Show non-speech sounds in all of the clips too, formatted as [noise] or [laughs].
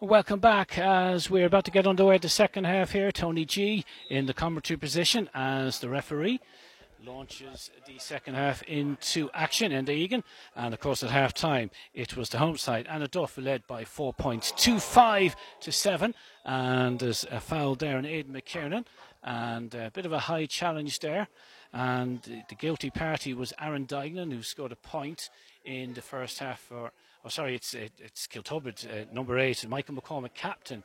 Welcome back as we're about to get underway at the second half here. Tony Ghee in the commentary position as the referee launches the second half into action in the Egan. And of course, at half time, it was the home side. Annaduff led by four points, 2 5 to 7. And there's a foul there on Aidan McKiernan. And a bit of a high challenge there. And the guilty party was Aaron Dignan, who scored a point in the first half for oh sorry, it's it's Kiltubrid, uh, number eight, and Michael McCormick, captain.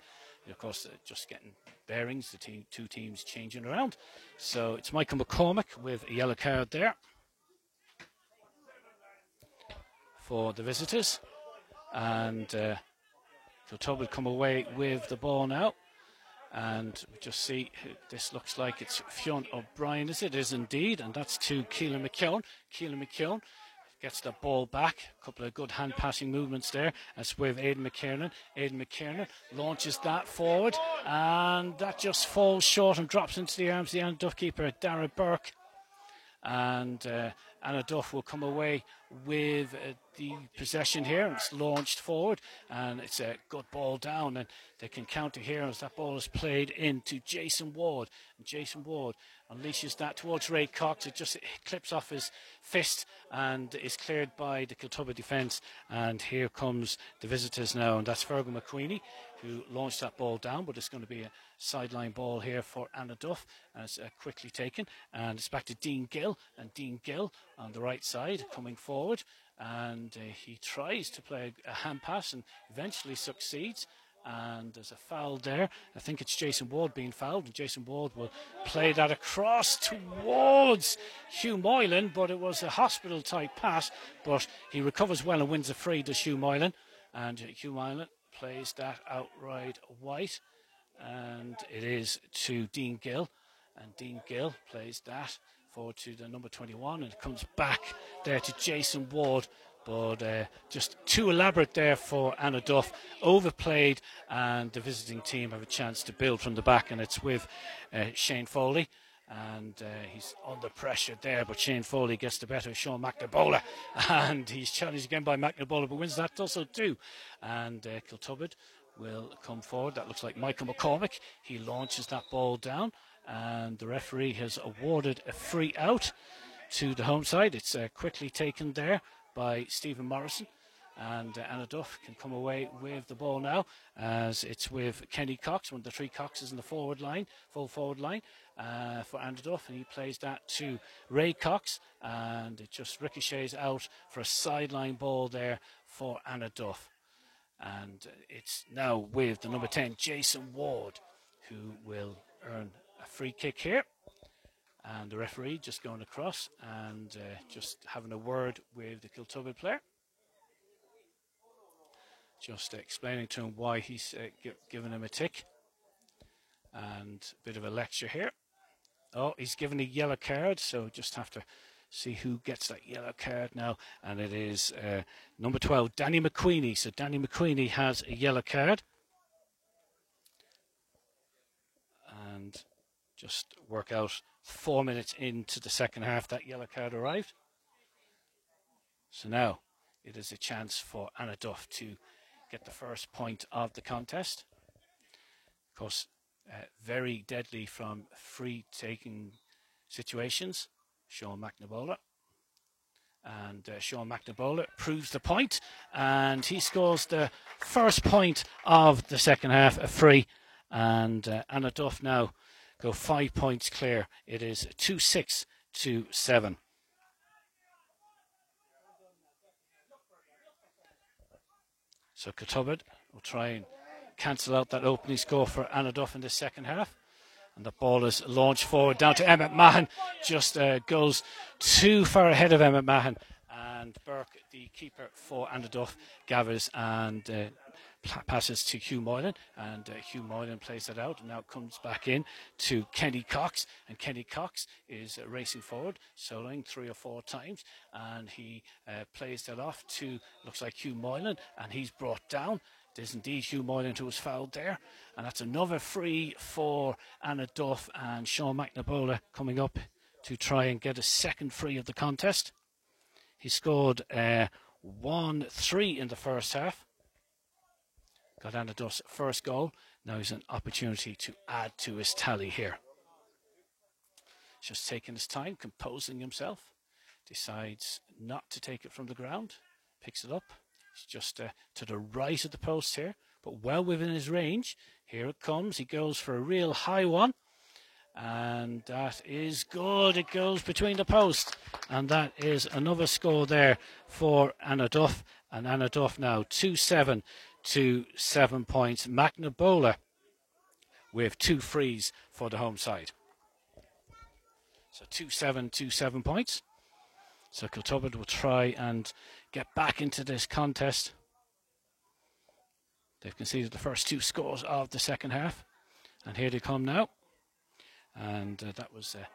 Of course, uh, just getting bearings, the team, two teams changing around. So it's Michael McCormick with a yellow card there for the visitors, and uh, Kiltubrid come away with the ball now. And we just see this looks like it's Fionn O'Brien, is it? It is indeed, and that's to Keelan McKeown. Keelan McKeown gets the ball back. A couple of good hand passing movements there. That's with Aidan McKiernan. Aidan McKiernan launches that forward, and that just falls short and drops into the arms of the end keeper, Dara Burke. And uh, Annaduff will come away with uh, the possession here. And it's launched forward, and it's a good ball down, and they can counter here as that ball is played into Jason Ward. And Jason Ward unleashes that towards Ray Cox. It just clips off his fist and is cleared by the Kiltubrid defence. And here comes the visitors now, and that's Fergal McQueenie who launched that ball down, but it's going to be a sideline ball here for Annaduff, it's uh, quickly taken. And it's back to Dean Gill, and Dean Gill on the right side coming forward. And uh, he tries to play a hand pass and eventually succeeds and there's a foul there. I think it's Jason Ward being fouled, and Jason Ward will play that across towards Hugh Moylan, but it was a hospital type pass, but he recovers well and wins a free to Hugh Moylan, and Hugh Moylan plays that outright white, and it is to Dean Gill, and Dean Gill plays that forward to the number 21, and it comes back there to Jason Ward but uh, just too elaborate there for Annaduff. Overplayed, and the visiting team have a chance to build from the back, and it's with uh, Shane Foley. And uh, he's under pressure there, but Shane Foley gets the better of Sean McNabola, [laughs] and he's challenged again by McNabola, but wins that also too. And uh, Kiltubrid will come forward. That looks like Michael McCormick. He launches that ball down, and the referee has awarded a free out to the home side. It's uh, quickly taken there by Stephen Morrison. And uh, Annaduff can come away with the ball now as it's with Kenny Cox, one of the three Coxes in the forward line, full forward line uh, for Annaduff. And he plays that to Ray Cox. And it just ricochets out for a sideline ball there for Annaduff. And it's now with the number 10, Jason Ward, who will earn a free kick here and the referee just going across and uh, just having a word with the Kiltubrid player. Just explaining to him why he's uh, gi- giving him a tick. And a bit of a lecture here. Oh, he's given a yellow card, so just have to see who gets that yellow card now. And it is uh, number 12, Danny McQueenie. So Danny McQueenie has a yellow card. And just work out four minutes into the second half that yellow card arrived. So now it is a chance for Annaduff to get the first point of the contest. Of course, uh, very deadly from free taking situations. Sean McNabola. And uh, Sean McNabola proves the point, and he scores the first point of the second half, a free. And uh, Annaduff now go five points clear. It is 2 6 to 7. So Kiltubrid will try and cancel out that opening score for Anna in the second half. And the ball is launched forward down to Emmett Mahan. Just uh, goes too far ahead of Emmett Mahan. And Burke, the keeper for Anna gathers and uh, passes to Hugh Moylan, and uh, Hugh Moylan plays it out, and now comes back in to Kenny Cox, and Kenny Cox is uh, racing forward, soloing three or four times, and he uh, plays that off to looks like Hugh Moylan, and he's brought down. There's indeed Hugh Moylan who was fouled there, and that's another free for Annaduff and Sean McNabola coming up to try and get a second free of the contest. He scored uh, 1 3 in the first half. Got Anna first goal. Now he's an opportunity to add to his tally here. Just taking his time, composing himself. Decides not to take it from the ground. Picks it up. It's just uh, to the right of the post here, but well within his range. Here it comes. He goes for a real high one. And that is good. It goes between the posts. And that is another score there for Annaduff. And Annaduff now 2 7 to 7 points. McNabola with two frees for the home side. So 2 7 2 7 points. So Kiltubrid will try and get back into this contest. They've conceded the first two scores of the second half. And here they come now and uh, that was uh,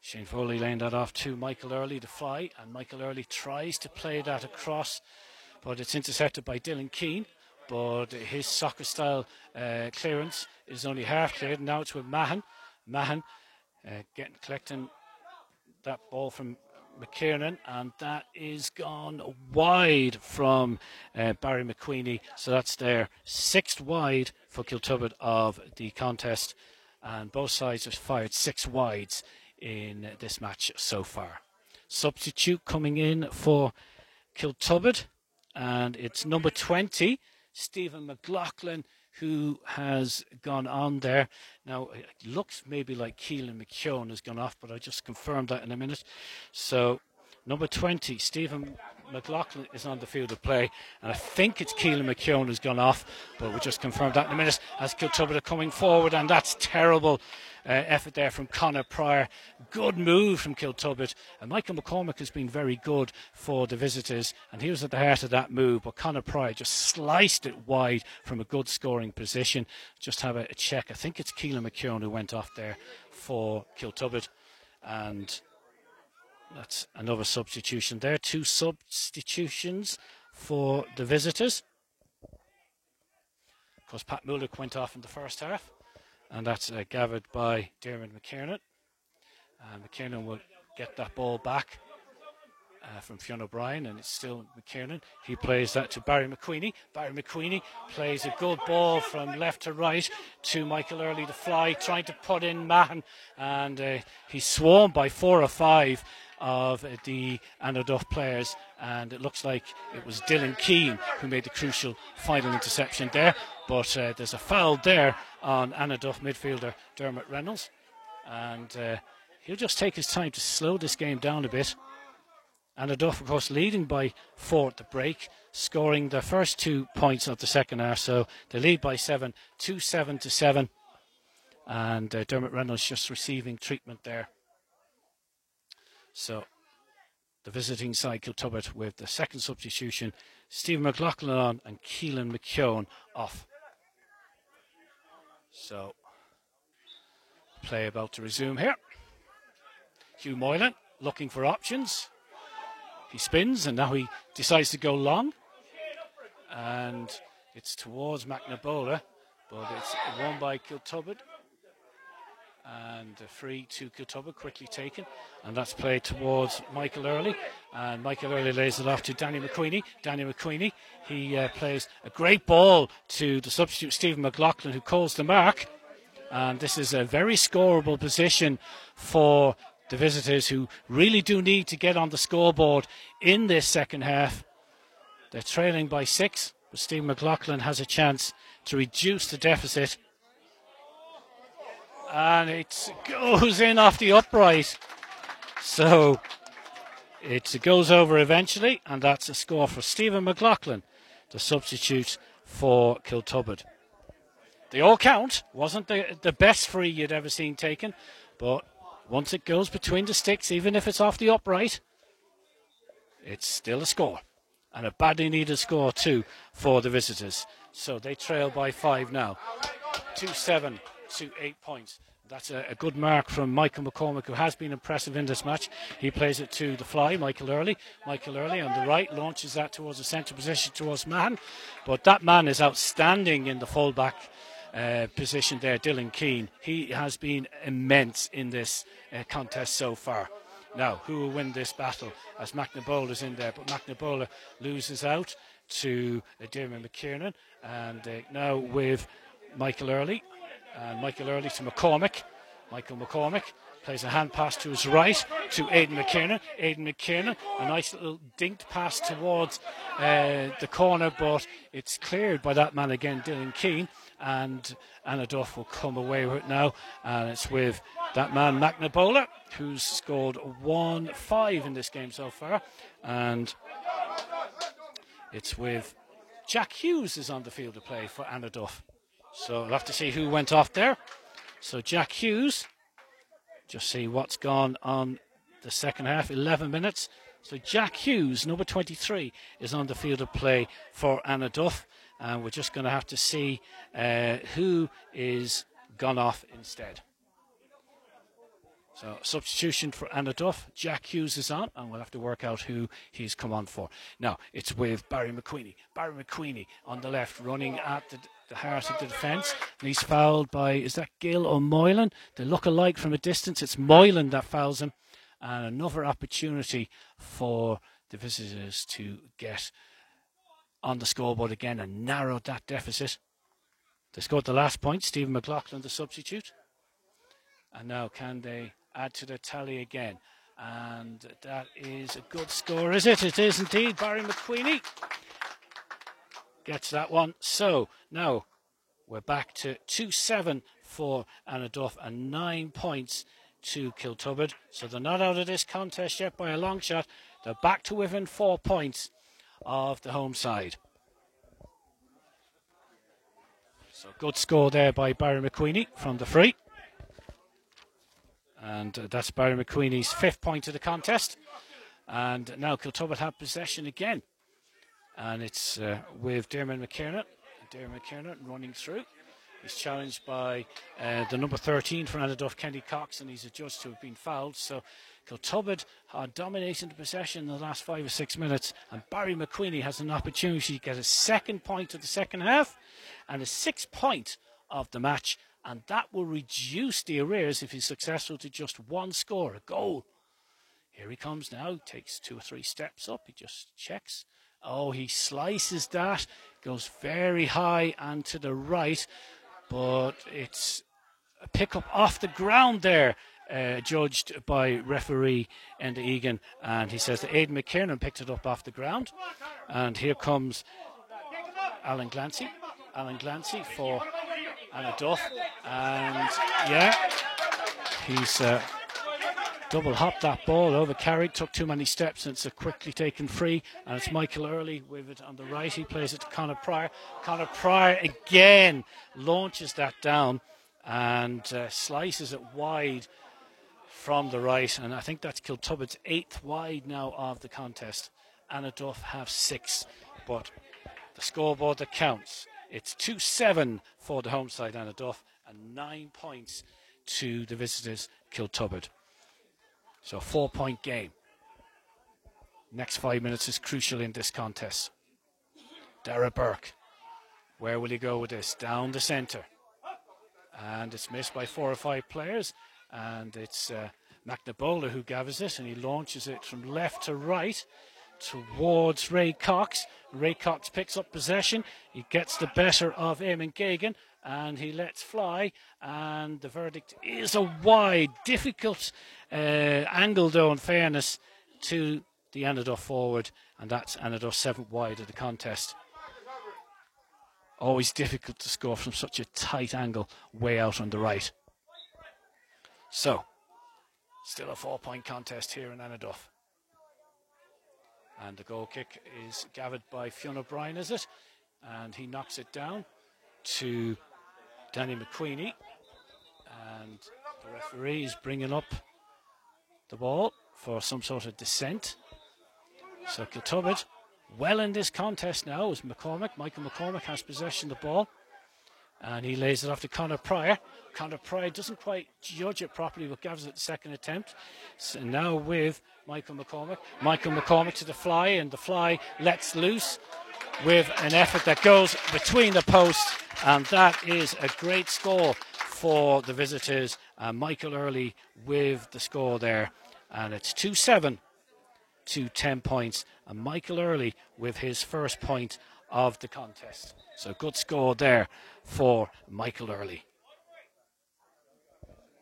Shane Foley laying that off to Michael Early to fly, and Michael Early tries to play that across, but it's intercepted by Dylan Keane. But his soccer style uh, clearance is only half cleared. Now it's with Mahan. Mahan uh, getting collecting that ball from McKiernan, and that is gone wide from uh, Barry McQueenie. So that's their sixth wide for Kiltubrid of the contest and both sides have fired six wides in this match so far. Substitute coming in for Kiltubrid, and it's number 20, Stephen McLaughlin, who has gone on there. Now, it looks maybe like Keelan McKeown has gone off, but I'll just confirm that in a minute. So, number 20, Stephen McLaughlin is on the field of play, and I think it's Keelan McKeown who's gone off, but we'll just confirm that in a minute as Kiltubrid are coming forward, and that's terrible uh, effort there from Connor Pryor. Good move from Kiltubrid, and Michael McCormick has been very good for the visitors, and he was at the heart of that move, but Connor Pryor just sliced it wide from a good scoring position. Just have a, a check. I think it's Keelan McKeown who went off there for Kiltubrid, and that's another substitution there. Two substitutions for the visitors. Of course, Pat Mullick went off in the first half, and that's uh, gathered by Dermot McKiernan. And will get that ball back uh, from Fionn O'Brien, and it's still McKiernan. He plays that to Barry McQueenie. Barry McQueenie plays a good ball from left to right to Michael Early to fly, trying to put in Mahan, and uh, he's swarmed by four or five of the Annaduff players, and it looks like it was Dylan Keane who made the crucial final interception there. But uh, there's a foul there on Annaduff midfielder Dermot Reynolds, and uh, he'll just take his time to slow this game down a bit. Annaduff, of course, leading by four at the break, scoring the first two points of the second half. So they lead by seven, two seven to seven, and uh, Dermot Reynolds just receiving treatment there. So the visiting side Kiltubrid with the second substitution, Stephen McLaughlin on and Keelan McKeown off. So play about to resume here. Hugh Moylan looking for options. He spins and now he decides to go long. And it's towards McNabola, but it's won by Kiltubrid and free to Kiltubrid quickly taken. And that's played towards Michael Early. And Michael Early lays it off to Danny McQueenie. Danny McQueenie he uh, plays a great ball to the substitute Stephen McLaughlin who calls the mark. And this is a very scoreable position for the visitors who really do need to get on the scoreboard in this second half. They're trailing by six but Stephen McLaughlin has a chance to reduce the deficit and it goes in off the upright. So it goes over eventually, and that's a score for Stephen McLaughlin, the substitute for Kiltubrid. The all count wasn't the, the best free you'd ever seen taken, but once it goes between the sticks, even if it's off the upright, it's still a score. and a badly needed score too for the visitors. So they trail by five now. 2 7 to 8 points. That's a, a, good mark from Michael McCormick, who has been impressive in this match. He plays it to the fly, Michael Early. Michael Early on the right launches that towards the centre position towards Mann. But that man is outstanding in the fullback uh, position there, Dylan Keane. He has been immense in this uh, contest so far. Now, who will win this battle as McNabola is in there? But McNabola loses out to uh, Dermot McKiernan. And uh, now with Michael Early. And Michael Early to McCormick. Michael McCormick plays a hand pass to his right to Aidan McKiernan. Aidan McKiernan, a nice little dinked pass towards uh, the corner, but it's cleared by that man again, Dylan Keane. And Annaduff will come away with it now. And it's with that man, McNabola, who's scored 1 5 in this game so far. And it's with Jack Hughes is on the field to play for Annaduff. So we'll have to see who went off there. So Jack Hughes, just see what's gone on the second half, 11 minutes. So Jack Hughes, number 23, is on the field of play for Annaduff. And we're just going to have to see uh, who is gone off instead. So substitution for Annaduff. Jack Hughes is on, and we'll have to work out who he's come on for. Now it's with Barry McQueenie. Barry McQueenie on the left, running at the, the heart of the defence. And he's fouled by is that Gill or Moylan? They look alike from a distance. It's Moylan that fouls him, and another opportunity for the visitors to get on the scoreboard again and narrow that deficit. They scored the last point. Stephen McLaughlin, the substitute. And now can they add to the tally again. And that is a good score, is it? It is indeed. Barry McQueenie gets that one. So now we're back to 2 7 for Annaduff and 9 points to Kiltubrid. So they're not out of this contest yet by a long shot. They're back to within 4 points of the home side. So good score there by Barry McQueenie from the free. And uh, that's Barry McQueenie's fifth point of the contest. And now Kiltubrid have possession again. And it's uh, with Dermot McKiernan. Dermot McKiernan running through. He's challenged by uh, the number 13 for Annaduff, Kenny Cox, and he's adjudged to have been fouled. So Kiltubrid are dominating the possession in the last five or six minutes, and Barry McQueenie has an opportunity to get a second point of the second half and a sixth point of the match and that will reduce the arrears if he's successful to just one score, a goal. Here he comes now, takes two or three steps up, he just checks. Oh, he slices that, goes very high and to the right, but it's a pickup off the ground there. Uh, judged by referee Enda Egan, and he says that Aidan McKiernan picked it up off the ground. And here comes Alan Glancy. Alan Glancy for Annaduff. And yeah, he's uh, double hopped that ball, over carried, took too many steps, and it's a quickly taken free. And it's Michael Early with it on the right. He plays it to Connor Pryor. Connor Pryor again launches that down and uh, slices it wide from the right. And I think that's Kiltubrid's eighth wide now of the contest. Annaduff have six, but the scoreboard that counts it's 2 7 for the home side, Annaduff, and nine points to the visitors, Kiltubrid. So, a four point game. Next five minutes is crucial in this contest. Dara Burke. Where will he go with this? Down the centre. And it's missed by four or five players. And it's uh, McNabola who gathers it and he launches it from left to right towards Ray Cox. Ray Cox picks up possession. He gets the better of Eamon Gagan and he lets fly. And the verdict is a wide, difficult uh, angle, though, in fairness, to the Annaduff forward. And that's Annaduff seventh wide of the contest. Always difficult to score from such a tight angle way out on the right. So, still a four point contest here in Annaduff. And the goal kick is gathered by Fionn O'Brien, is it? And he knocks it down to Danny McQueenie. And the referee is bringing up the ball for some sort of descent. So Kiltubrid well in this contest now is McCormick. Michael McCormick has possession of the ball. And he lays it off to Connor Pryor. Connor Pryor doesn't quite judge it properly, but gives it the second attempt. So now with Michael McCormick. Michael McCormick to the fly, and the fly lets loose with an effort that goes between the posts. And that is a great score for the visitors. Uh, Michael Early with the score there. And it's 2 7 to 10 points. And Michael Early with his first point of the contest. So good score there for Michael Early.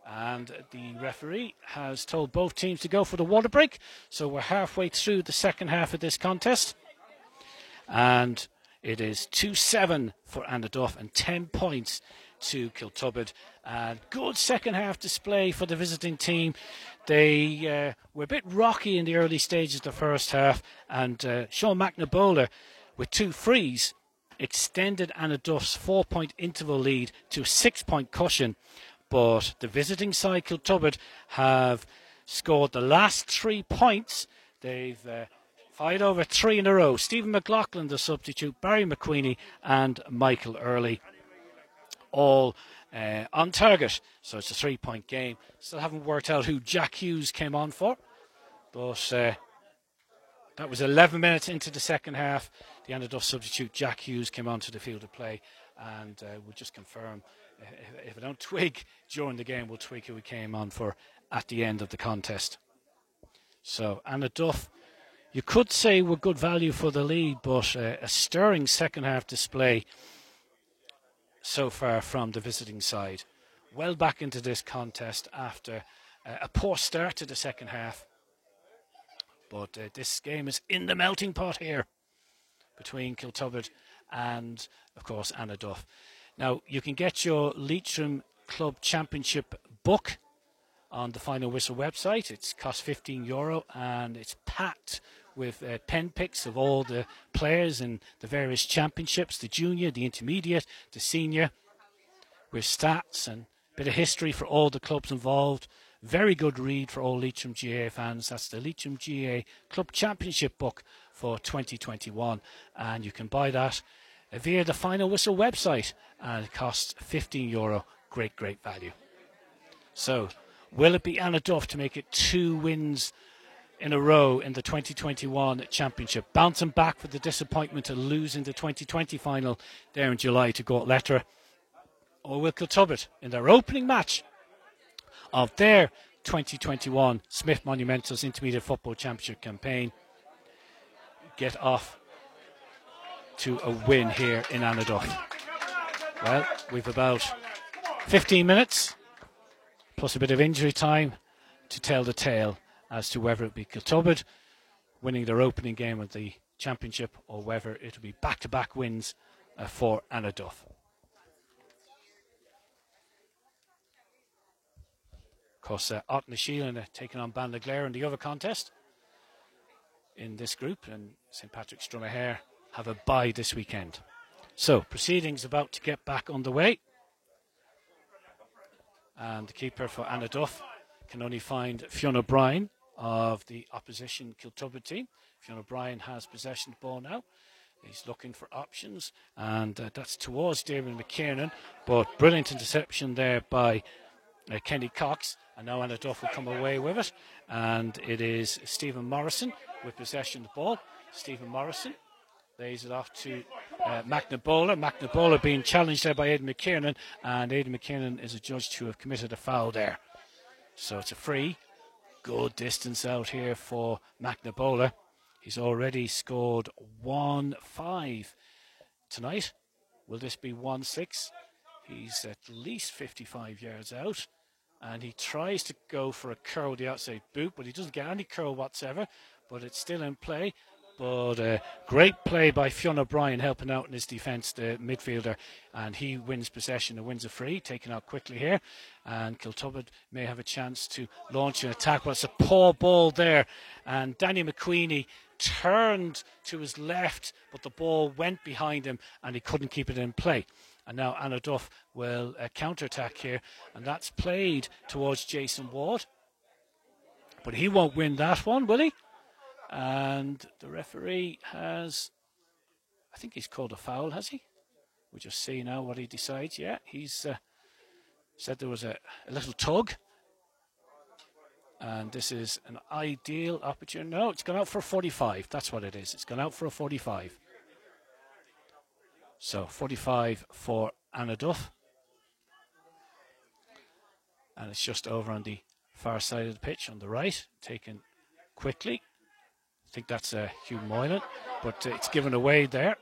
And the referee has told both teams to go for the water break. So we're halfway through the second half of this contest. And it is 2 7 for Annaduff and 10 points to Kiltubrid. And good second half display for the visiting team. They uh, were a bit rocky in the early stages of the first half. And uh, Sean McNabola with two frees extended Annaduff's four point interval lead to a six point cushion. But the visiting side, Kiltubrid, have scored the last three points. They've uh, fired over three in a row. Stephen McLaughlin, the substitute, Barry McQueenie, and Michael Early, all uh, on target. So it's a three point game. Still haven't worked out who Jack Hughes came on for. But uh, that was 11 minutes into the second half. The Annaduff substitute, Jack Hughes, came onto the field of play. And uh, we'll just confirm if, if I don't [laughs] twig during the game, we'll twig who we came on for at the end of the contest. So, Annaduff, you could say were good value for the lead, but uh, a stirring second half display so far from the visiting side. Well back into this contest after uh, a poor start to the second half. But uh, this game is in the melting pot here between Kiltubrid and, of course, Annaduff. Now, you can get your Leitrim Club Championship book on the Final Whistle website. It's cost 15 euro and it's packed with uh, pen picks of all the players in the various championships the junior, the intermediate, the senior, with stats and a bit of history for all the clubs involved. Very good read for all Leitrim GA fans. That's the Leitrim GA Club Championship book for 2021, and you can buy that via the Final Whistle website, and it costs 15 euro. Great, great value. So, will it be Annaduff to make it two wins in a row in the 2021 Championship, bouncing back for the disappointment of losing the 2020 final there in July to Gort Letter? Or will Kiltubrid, in their opening match of their 2021 Smith Monumentals Intermediate Football Championship campaign, get off to a win here in Annaduff. Well, we've about 15 minutes plus a bit of injury time to tell the tale as to whether it be Kiltubrid winning their opening game of the championship or whether it'll be back to back wins uh, for Annaduff. Course, uh, Aughnasheelan uh, taking on Ballinaglera in the other contest in this group, and St Patrick's Dromahair have a bye this weekend. So, proceedings about to get back underway. And the keeper for Annaduff can only find Fionn O'Brien of the opposition Kiltubrid team. Fionn O'Brien has possession of the ball now. He's looking for options, and uh, that's towards David McKiernan. But brilliant interception there by uh, Kenny Cox, and now Annaduff will come away with it. And it is Stephen Morrison with possession of the ball. Stephen Morrison lays it off to uh, McNabola. McNabola being challenged there by Aidan McKiernan, and Aidan McKiernan is adjudged to have committed a foul there. So it's a free. Good distance out here for McNabola. He's already scored 1 5 tonight. Will this be 1 6? He's at least 55 yards out. And he tries to go for a curl the outside boot, but he doesn't get any curl whatsoever. But it's still in play. But uh, great play by Fionn O'Brien helping out in his defence, the midfielder, and he wins possession and wins a free, taken out quickly here. And Kiltubrid may have a chance to launch an attack, but it's a poor ball there. And Danny McQueenie turned to his left, but the ball went behind him and he couldn't keep it in play. And now Annaduff will uh, counter attack here, and that's played towards Jason Ward. But he won't win that one, will he? And the referee has, I think he's called a foul, has he? We'll just see now what he decides. Yeah, he's uh, said there was a, a little tug. And this is an ideal opportunity. No, it's gone out for a 45. That's what it is. It's gone out for a 45. So 45 for Annaduff. And it's just over on the far side of the pitch on the right, taken quickly. I think that's uh, Hugh Moylan, but uh, it's given away there.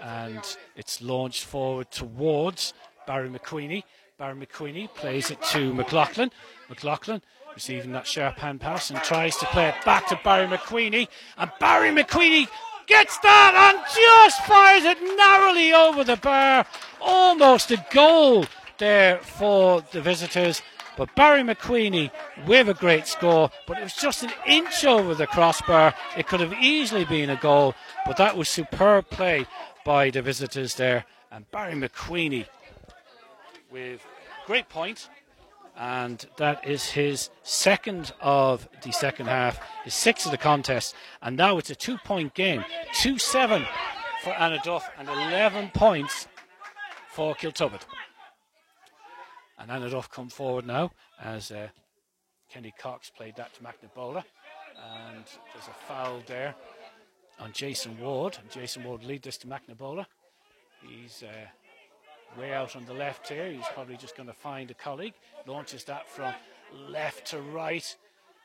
And it's launched forward towards Barry McQueenie. Barry McQueenie plays it to McLaughlin. McLaughlin receiving that sharp hand pass and tries to play it back to Barry McQueenie. And Barry McQueenie gets that and just fires it narrowly over the bar. Almost a goal there for the visitors. But Barry McQueenie with a great score, but it was just an inch over the crossbar. It could have easily been a goal, but that was superb play by the visitors there. And Barry McQueenie with great point, and that is his second of the second half, his sixth of the contest, and now it's a two-point game, two-seven for Annaduff, and eleven points for Kiltubrid. And Annaduff come forward now as uh, Kenny Cox played that to McNabola, and there's a foul there on Jason Ward, and Jason Ward lead this to McNabola. He's uh, way out on the left here. He's probably just going to find a colleague. Launches that from left to right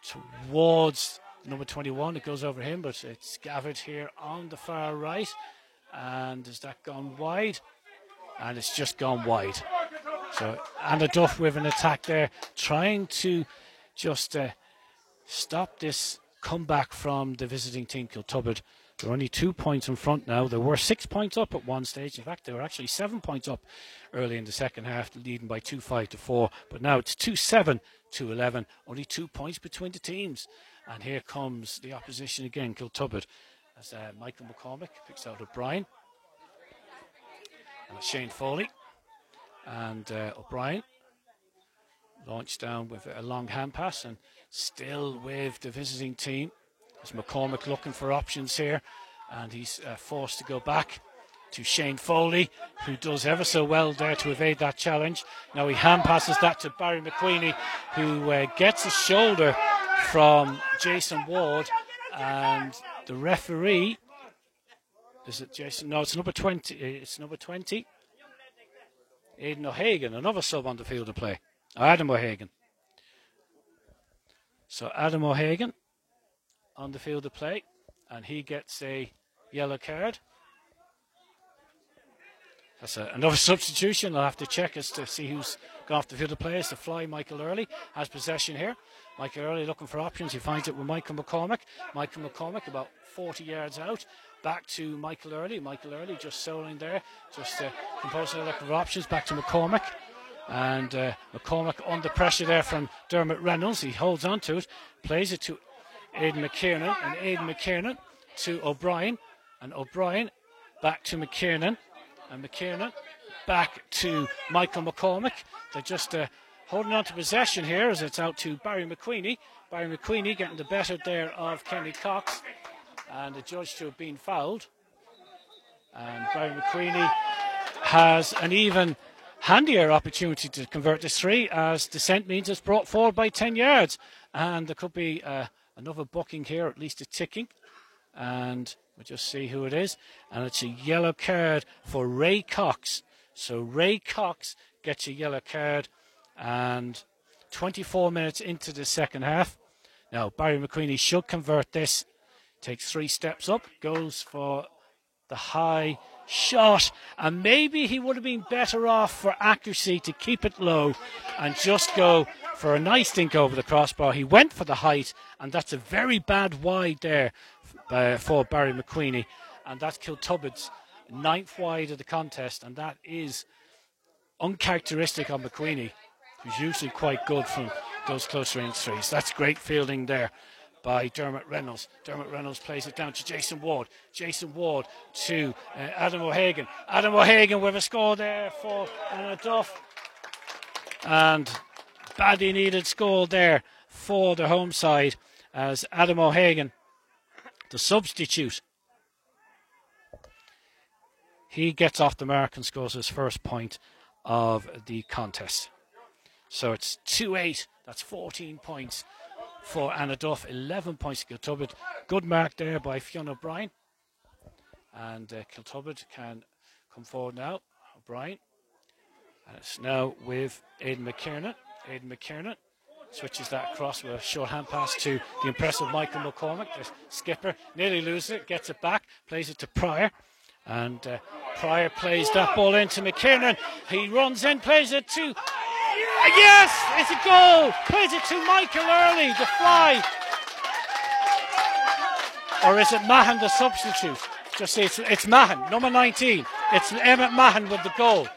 towards number 21. It goes over him, but it's gathered here on the far right. And has that gone wide? And it's just gone wide. So Annaduff with an attack there, trying to just uh, stop this comeback from the visiting team Kiltubrid. They're only two points in front now. They were six points up at one stage. In fact, they were actually seven points up early in the second half, leading by two five to four. But now it's two seven to eleven. Only two points between the teams. And here comes the opposition again, Kiltubrid, as uh, Michael McCormick picks out O'Brien. And Shane Foley. And uh, O'Brien launched down with a long hand pass and still with the visiting team. As McCormick looking for options here, and he's uh, forced to go back to Shane Foley, who does ever so well there to evade that challenge. Now he hand passes that to Barry McQueenie, who uh, gets a shoulder from Jason Ward, and the referee. Is it Jason? No, it's number 20. It's number 20. Aidan O'Hagan, another sub on the field of play. Adam O'Hagan. So Adam O'Hagan on the field of play, and he gets a yellow card. That's a, another [laughs] substitution. I'll have to check as to see who's gone off the field of play. It's the fly. Michael Early has possession here. Michael Early looking for options. He finds it with Michael McCormick. Michael McCormick about 40 yards out. Back to Michael Early. Michael Early just soloing there. Just uh, composing looking for options. Back to McCormick. And uh, McCormick under pressure there from Dermot Reynolds. He holds on to it. Plays it to Aidan McKiernan. And Aidan McKiernan to O'Brien. And O'Brien back to McKiernan and McKiernan back to Michael McCormick. They're just uh, holding on to possession here as it's out to Barry McQueenie. Barry McQueenie getting the better there of Kenny Cox, and the judge to have been fouled. And Barry McQueenie has an even handier opportunity to convert this three as descent means it's brought forward by 10 yards. And there could be uh, another booking here, at least a ticking. And We'll just see who it is. And it's a yellow card for Ray Cox. So Ray Cox gets a yellow card. And 24 minutes into the second half. Now, Barry McQueenie should convert this. Takes three steps up, goes for the high shot, and maybe he would have been better off for accuracy to keep it low and just go for a nice dink over the crossbar. He went for the height, and that's a very bad wide there uh, for Barry McQueenie, and that's Kiltubrid's ninth wide of the contest, and that is uncharacteristic on McQueenie, who's usually quite good from those close range threes. That's great fielding there by Dermot Reynolds. Dermot Reynolds plays it down to Jason Ward. Jason Ward to uh, Adam O'Hagan. Adam O'Hagan with a score there for Annaduff. And badly needed score there for the home side as Adam O'Hagan the substitute. He gets off the mark and scores his first point of the contest. So it's 2 8. That's 14 points for Annaduff, 11 points to Kiltubrid. Good mark there by Fionn O'Brien. And uh, Kiltubrid can come forward now. O'Brien. And it's now with Aidan McKiernan. Aidan McKiernan switches that across with a short hand pass to the impressive Michael McCormick, the skipper. Nearly loses it, gets it back, plays it to Pryor. And uh, Pryor plays that ball into McKiernan. He runs in, plays it to. Uh, yes, it's a goal. Plays it to Michael Early, the fly. Or is it Mahan, the substitute? Just see, it's, it's Mahan, number 19. It's Emmett Mahan with the goal.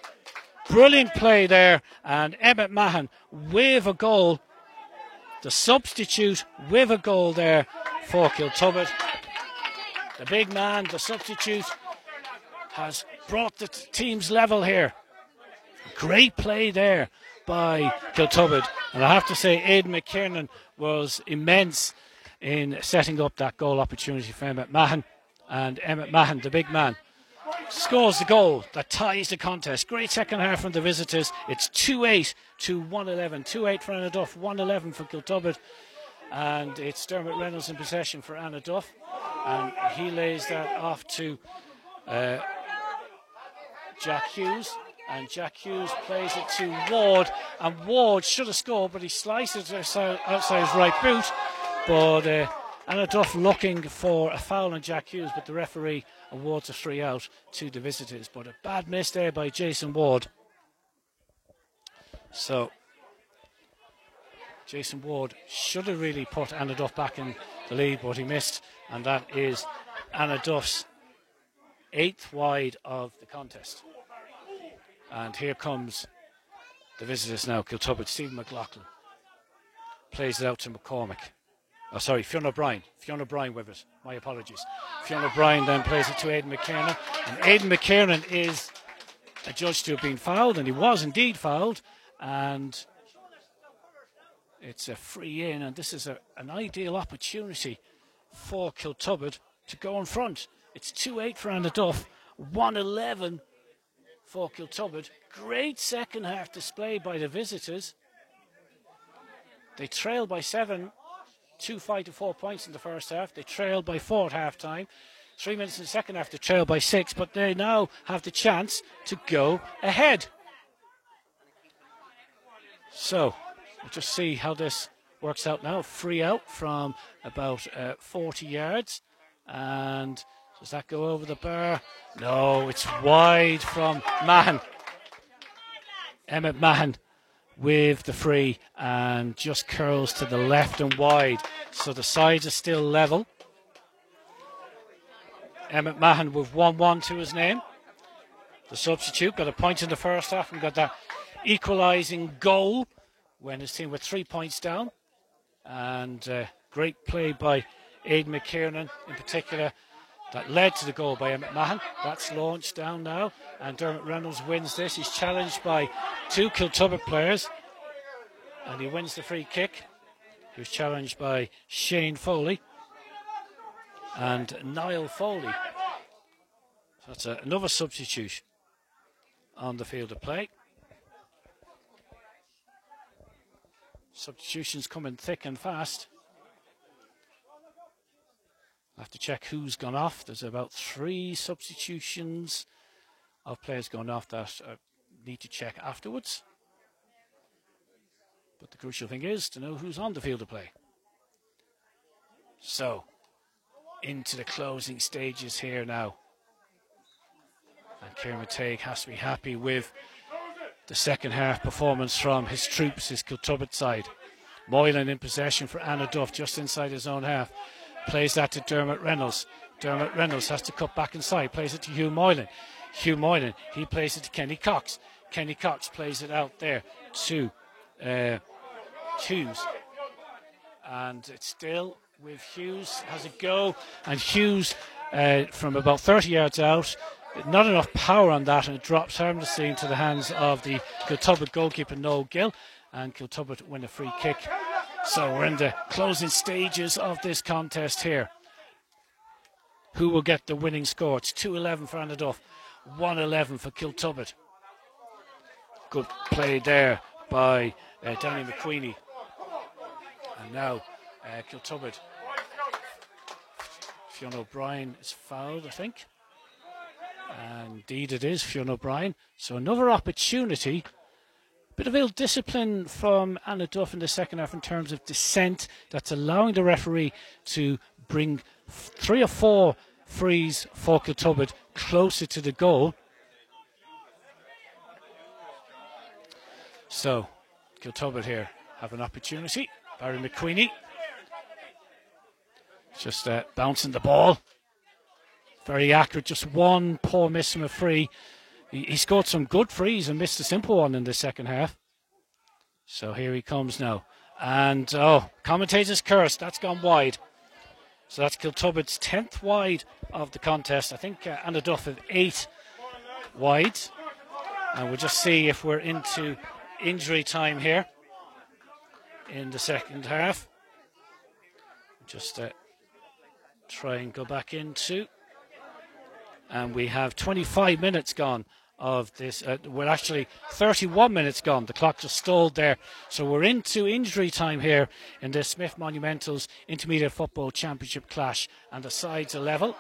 Brilliant play there, and Emmett Mahan with a goal. The substitute with a goal there for Kiltubrid. The big man, the substitute, has brought the t- team's level here. Great play there by Kiltubrid. And I have to say, Aidan McKiernan was immense in setting up that goal opportunity for Emmett Mahan. And Emmett Mahan, the big man, scores the goal that ties the contest. Great second half from the visitors. It's 2 8 to 111. 2 8 for Annaduff, 111 for Kiltubrid. And it's Dermot Reynolds in possession for Annaduff. And he lays that off to uh, Jack Hughes. And Jack Hughes plays it to Ward. And Ward should have scored, but he slices it outside his right boot. But uh, Annaduff looking for a foul on Jack Hughes, but the referee awards a free out to the visitors. But a bad miss there by Jason Ward. So Jason Ward should have really put Annaduff back in the lead, but he missed, and that is Annaduff's eighth wide of the contest. And here comes the visitors now, Kiltubrid. Stephen McLaughlin plays it out to McCormick. Oh, sorry, Fionn O'Brien. Fionn O'Brien with it. My apologies. Fionn O'Brien then plays it to Aidan McKiernan. And Aidan McKiernan is adjudged to have been fouled, and he was indeed fouled. And it's a free in, and this is a, an ideal opportunity for Kiltubrid to go in front. It's 2 8 for Annaduff, 1 11 for Kiltubrid. Great second half display by the visitors. They trail by seven, two to four points in the first half. They trailed by four at half time. Three minutes in the second half, they trail by six, but they now have the chance to go ahead. So, we'll just see how this works out now. Free out from about uh, 40 yards. And does that go over the bar? No, it's wide from Mahan. Emmett Mahan with the free and just curls to the left and wide. So the sides are still level. Emmett Mahan with 1 1 to his name. The substitute got a point in the first half and got that equalising goal when his team were three points down. And uh, great play by Aidan McKiernan in particular that led to the goal by Emmett Mahan. That's launched down now, and Dermot Reynolds wins this. He's challenged by two Kiltubrid players, and he wins the free kick. He was challenged by Shane Foley and Niall Foley. That's a, another substitution on the field of play. Substitutions coming thick and fast. I have to check who's gone off. There's about three substitutions of players gone off that I need to check afterwards. But the crucial thing is to know who's on the field of play. So, into the closing stages here now. And Kieran Tague has to be happy with the second half performance from his troops, his Kiltubrid side. Moylan in possession for Annaduff just inside his own half. Plays that to Dermot Reynolds. Dermot Reynolds has to cut back inside. Plays it to Hugh Moylan. Hugh Moylan, he plays it to Kenny Cox. Kenny Cox plays it out there to uh, Hughes. And it's still with Hughes, has a go. And Hughes, uh, from about 30 yards out, not enough power on that, and it drops harmlessly into the hands of the Kiltubrid goalkeeper, Noel Gill. And Kiltubrid win a free kick so we're in the closing stages of this contest here. who will get the winning score. It's 2-11 for Annaduff, 1-11 for Kiltubrid. Good play there by uh, Danny McQueenie. And now uh, Kiltubrid. Fionn O'Brien is fouled, I think. And indeed it is Fionn O'Brien. So another opportunity. Bit of ill discipline from Annaduff in the second half in terms of dissent. That's allowing the referee to bring three or four frees for Kiltubrid closer to the goal. So, Kiltubrid here have an opportunity. Barry McQueenie just uh, bouncing the ball. Very accurate. Just one poor miss from a free. He, scored some good frees and missed a simple one in the second half. So here he comes now. And, oh, commentator's curse. That's gone wide. So that's Kiltubrid's 10th wide of the contest. I think uh, Annaduff have eight wide. And we'll just see if we're into injury time here in the second half. Just uh, try and go back into. And we have 25 minutes gone of this. Uh, we're actually 31 minutes gone. The clock just stalled there. So we're into injury time here in the Smith Monumentals Intermediate Football Championship clash. And the sides are level.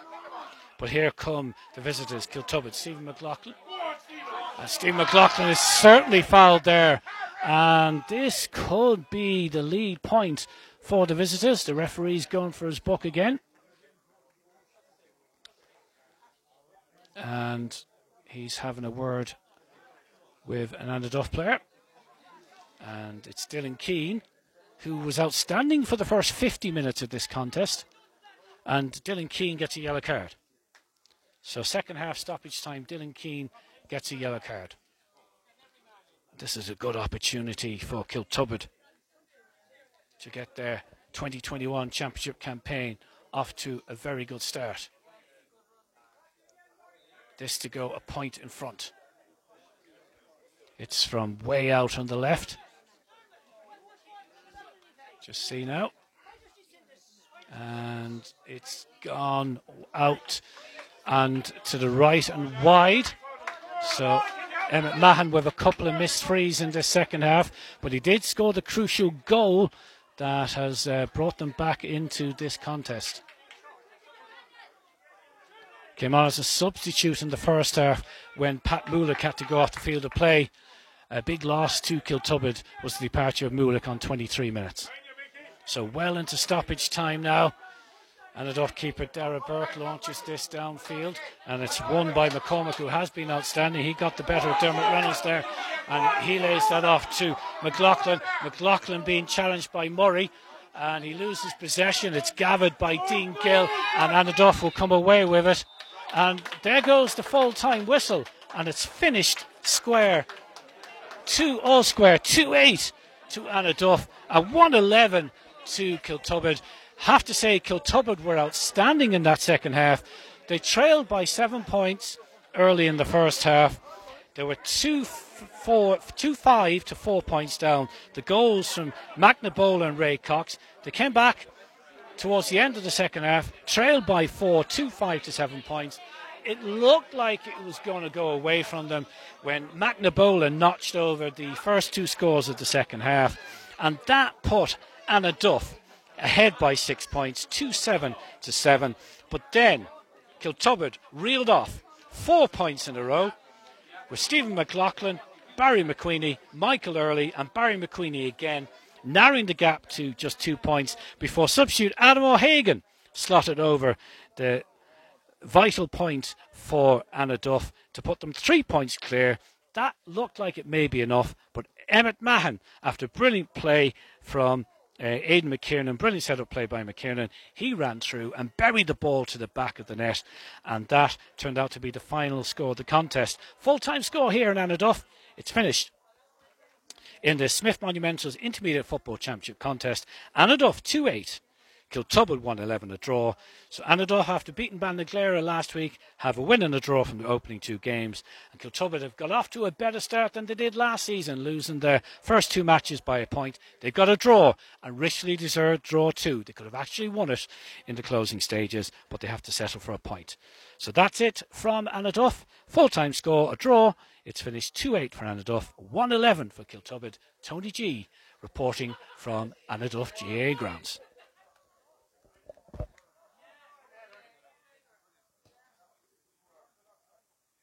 But here come the visitors, Kiltubrid, Stephen McLaughlin. And Steve McLaughlin is certainly fouled there. And this could be the lead point for the visitors. The referee's going for his book again. And he's having a word with an Annaduff player. And it's Dylan Keane, who was outstanding for the first 50 minutes of this contest. And Dylan Keane gets a yellow card. So, second half stoppage time, Dylan Keane gets a yellow card. This is a good opportunity for Kiltubrid to get their 2021 championship campaign off to a very good start. This to go a point in front. It's from way out on the left. Just see now. And it's gone out and to the right and wide. So Emmett Mahan with a couple of missed frees in the second half, but he did score the crucial goal that has uh, brought them back into this contest. Came on as a substitute in the first half when Pat Mulick had to go off the field of play. A big loss to Kiltubrid was the departure of Mulick on 23 minutes. So well into stoppage time now. Annaduff keeper Dara Burke launches this downfield, and it's won by McCormick, who has been outstanding. He got the better of Dermot Reynolds there, and he lays that off to McLaughlin. McLaughlin being challenged by Murray, and he loses possession. It's gathered by Dean Gill, and Annaduff will come away with it. And there goes the full time whistle, and it's finished square. Two all square, 2 8 to Annaduff, a 1 11 to Kiltubrid. Have to say, Kiltubrid were outstanding in that second half. They trailed by seven points early in the first half. They were two, four, two five to four points down. The goals from McNabola and Ray Cox. They came back towards the end of the second half, trailed by four, two five to seven points. It looked like it was going to go away from them when McNabola notched over the first two scores of the second half, and that put Annaduff ahead by six points, 2 7 to 7. But then Kiltubrid reeled off four points in a row with Stephen McLaughlin, Barry McQueenie, Michael Early, and Barry McQueenie again, narrowing the gap to just two points before substitute Adam O'Hagan slotted over the vital point for Annaduff to put them three points clear. That looked like it may be enough, but Emmett Mahan, after brilliant play from uh, Aidan McKiernan, brilliant setup play by McKiernan. He ran through and buried the ball to the back of the net, and that turned out to be the final score of the contest. Full time score here in Annaduff. It's finished. In the Smith Monumentals Intermediate Football Championship contest, Annaduff 2 8, Kiltubrid 111 a draw. So Annaduff, after beating Ballinaglera last week, have a win and a draw from the opening two games. And Kiltubrid have got off to a better start than they did last season, losing their first two matches by a point. They've got a draw and richly deserved draw too. They could have actually won it in the closing stages, but they have to settle for a point. So that's it from Annaduff. Full time score, a draw. It's finished 2 8 for Annaduff, 1 11 for Kiltubrid. Tony Ghee reporting from Annaduff GA grounds.